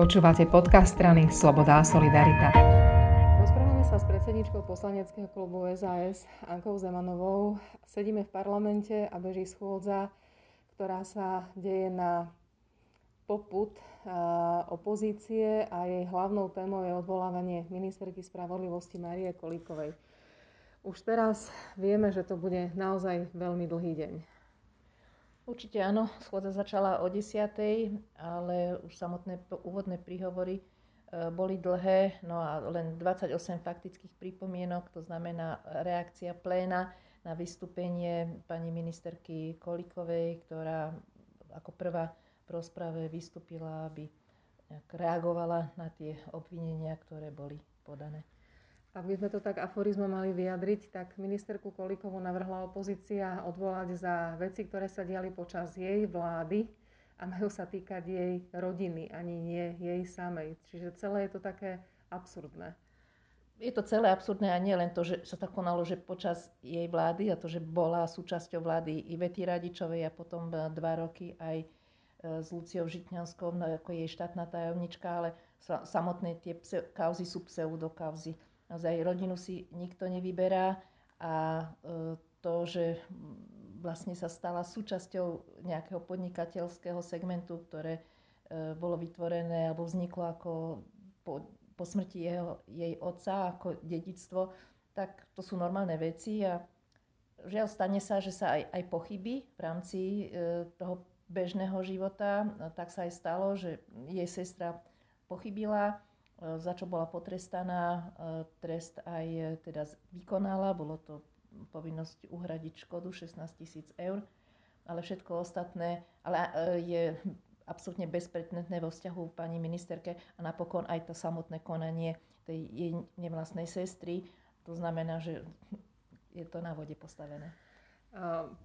Počúvate podcast strany Sloboda a Solidarita. Rozprávame sa s predsedničkou poslaneckého klubu SAS Ankou Zemanovou. Sedíme v parlamente a beží schôdza, ktorá sa deje na poput opozície a jej hlavnou témou je odvolávanie ministerky spravodlivosti Marie Kolíkovej. Už teraz vieme, že to bude naozaj veľmi dlhý deň. Určite áno, schôdza začala o 10. ale už samotné úvodné príhovory e, boli dlhé, no a len 28 faktických pripomienok, to znamená reakcia pléna na vystúpenie pani ministerky Kolikovej, ktorá ako prvá v rozprave vystúpila, aby reagovala na tie obvinenia, ktoré boli podané. Ak by sme to tak aforizmom mali vyjadriť, tak ministerku Kolikovu navrhla opozícia odvolať za veci, ktoré sa diali počas jej vlády a majú sa týkať jej rodiny, ani nie jej samej. Čiže celé je to také absurdné. Je to celé absurdné a nie len to, že sa tak konalo, že počas jej vlády a to, že bola súčasťou vlády Ivety Radičovej a potom dva roky aj e, s Luciou Žitňanskou no, ako jej štátna tajomnička, ale samotné tie kauzy sú pseudokauzy naozaj rodinu si nikto nevyberá a e, to, že vlastne sa stala súčasťou nejakého podnikateľského segmentu, ktoré e, bolo vytvorené alebo vzniklo ako po, po smrti jeho, jej otca ako dedictvo, tak to sú normálne veci a žiaľ stane sa, že sa aj, aj pochybí v rámci e, toho bežného života. Tak sa aj stalo, že jej sestra pochybila, za čo bola potrestaná. E, trest aj e, teda vykonala, bolo to povinnosť uhradiť škodu 16 tisíc eur, ale všetko ostatné, ale je absolútne bezprecedentné vo vzťahu pani ministerke a napokon aj to samotné konanie tej jej nevlastnej sestry. To znamená, že je to na vode postavené.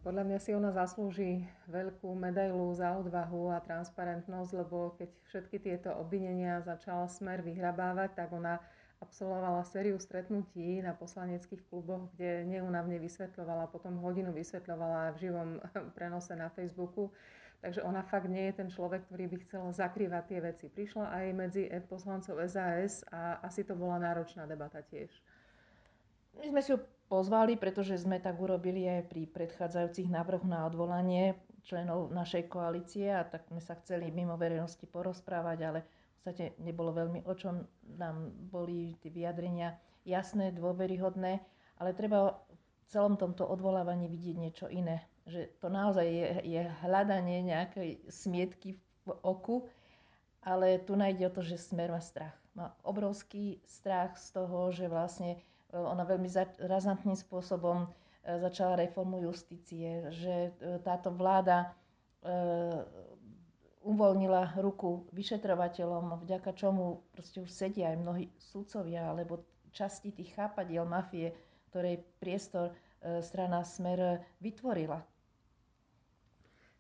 Podľa mňa si ona zaslúži veľkú medailu za odvahu a transparentnosť, lebo keď všetky tieto obvinenia začal Smer vyhrabávať, tak ona absolvovala sériu stretnutí na poslaneckých kluboch, kde neunavne vysvetľovala, potom hodinu vysvetľovala v živom prenose na Facebooku. Takže ona fakt nie je ten človek, ktorý by chcel zakrývať tie veci. Prišla aj medzi poslancov SAS a asi to bola náročná debata tiež. My sme si ju pozvali, pretože sme tak urobili aj pri predchádzajúcich návrhoch na odvolanie členov našej koalície a tak sme sa chceli mimo verejnosti porozprávať, ale v podstate nebolo veľmi o čom. Nám boli tie vyjadrenia jasné, dôveryhodné, ale treba v celom tomto odvolávaní vidieť niečo iné. Že to naozaj je, je hľadanie nejakej smietky v oku, ale tu nájde o to, že smer má strach. Má obrovský strach z toho, že vlastne ona veľmi razantným spôsobom e, začala reformu justície, že e, táto vláda uvoľnila ruku vyšetrovateľom, vďaka čomu proste už sedia aj mnohí súdcovia alebo časti tých chápadiel mafie, ktorej priestor strana Smer vytvorila.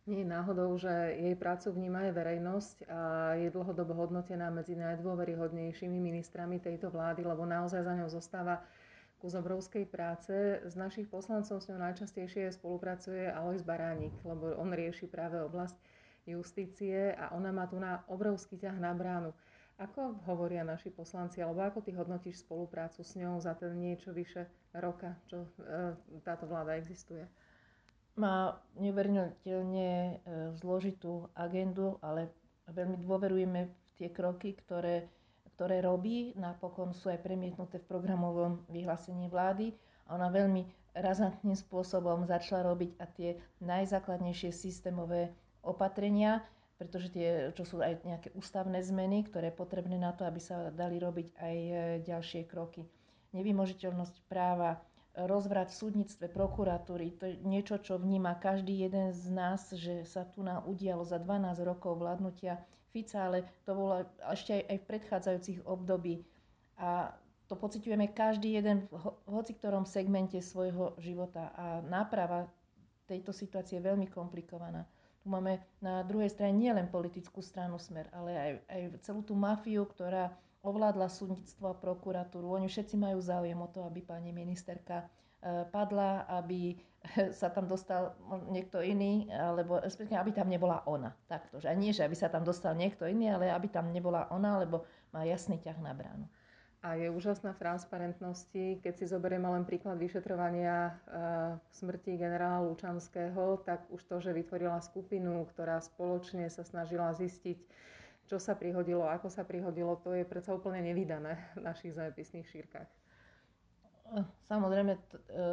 Nie je náhodou, že jej prácu vníma aj verejnosť a je dlhodobo hodnotená medzi najdôveryhodnejšími ministrami tejto vlády, lebo naozaj za ňou zostáva kus obrovskej práce. Z našich poslancov s ňou najčastejšie spolupracuje Alois Baránik, lebo on rieši práve oblasť justície a ona má tu na obrovský ťah na bránu. Ako hovoria naši poslanci, alebo ako ty hodnotíš spoluprácu s ňou za ten niečo vyše roka, čo e, táto vláda existuje? Má neuveriteľne e, zložitú agendu, ale veľmi dôverujeme v tie kroky, ktoré ktoré robí, napokon sú aj premietnuté v programovom vyhlásení vlády. A ona veľmi razantným spôsobom začala robiť a tie najzákladnejšie systémové opatrenia, pretože tie, čo sú aj nejaké ústavné zmeny, ktoré je potrebné na to, aby sa dali robiť aj e, ďalšie kroky. Nevymožiteľnosť práva, rozvrat v súdnictve, prokuratúry, to je niečo, čo vníma každý jeden z nás, že sa tu na udialo za 12 rokov vládnutia Fica, ale to bolo ešte aj, aj v predchádzajúcich období. A to pociťujeme každý jeden v hoci ktorom segmente svojho života. A náprava tejto situácie je veľmi komplikovaná. Tu máme na druhej strane nielen politickú stranu Smer, ale aj, aj celú tú mafiu, ktorá ovládla súdnictvo a prokuratúru. Oni všetci majú záujem o to, aby pani ministerka padla, aby sa tam dostal niekto iný, alebo respektíve, aby tam nebola ona. Takto, že nie, že aby sa tam dostal niekto iný, ale aby tam nebola ona, lebo má jasný ťah na bránu. A je úžasná v transparentnosti, keď si zoberieme len príklad vyšetrovania e, smrti generála Lučanského, tak už to, že vytvorila skupinu, ktorá spoločne sa snažila zistiť, čo sa prihodilo, ako sa prihodilo, to je predsa úplne nevydané v našich zápisných šírkach. Samozrejme, t- e,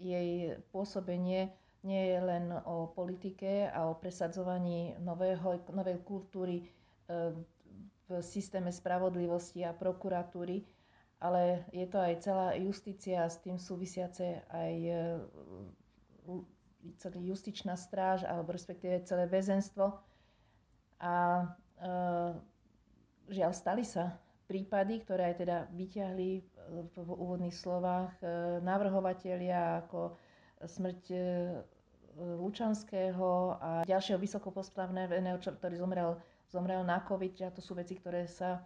jej pôsobenie nie je len o politike a o presadzovaní nového, novej kultúry e, v systéme spravodlivosti a prokuratúry, ale je to aj celá justícia a s tým súvisiace aj e, celý justičná stráž, alebo respektíve celé väzenstvo. A žiaľ, stali sa prípady, ktoré aj teda vyťahli v úvodných slovách e, navrhovatelia ako smrť e, Lučanského a ďalšieho vysokopospravného, ktorý zomrel zomrel na COVID, že to sú veci, ktoré sa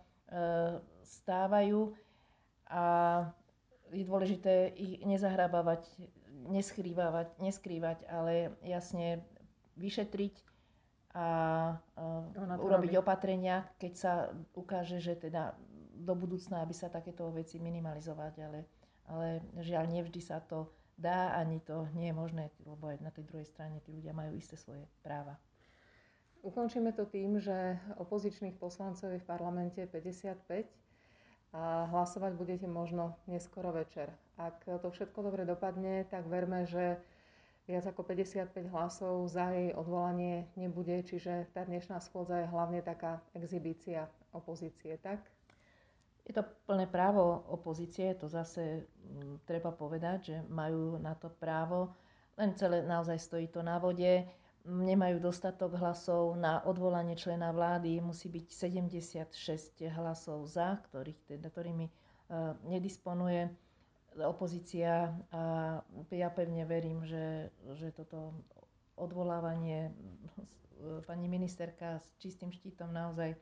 stávajú. A je dôležité ich nezahrábavať, neskrývať, neskrývať, ale jasne vyšetriť a uh, urobiť robí. opatrenia, keď sa ukáže, že teda do budúcna, aby sa takéto veci minimalizovať, ale, ale žiaľ, nevždy sa to dá, ani to nie je možné, lebo aj na tej druhej strane tí ľudia majú isté svoje práva. Ukončíme to tým, že opozičných poslancov je v parlamente 55 a hlasovať budete možno neskoro večer. Ak to všetko dobre dopadne, tak verme, že viac ako 55 hlasov za jej odvolanie nebude, čiže tá dnešná schôdza je hlavne taká exhibícia opozície, tak? Je to plné právo opozície, to zase mm, treba povedať, že majú na to právo, len celé naozaj stojí to na vode. Nemajú dostatok hlasov na odvolanie člena vlády, musí byť 76 hlasov za, ktorých, teda, ktorými uh, nedisponuje opozícia a ja pevne verím, že, že toto odvolávanie pani ministerka s čistým štítom naozaj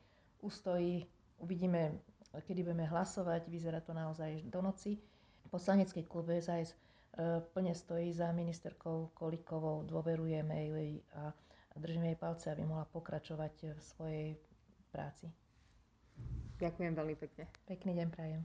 ustojí. Uvidíme, kedy budeme hlasovať, vyzerá to naozaj do noci. Poslanecký klub SAS E, plne stojí za ministerkou Kolikovou, dôverujeme jej a držíme jej palce, aby mohla pokračovať v svojej práci. Ďakujem veľmi pekne. Pekný deň prajem.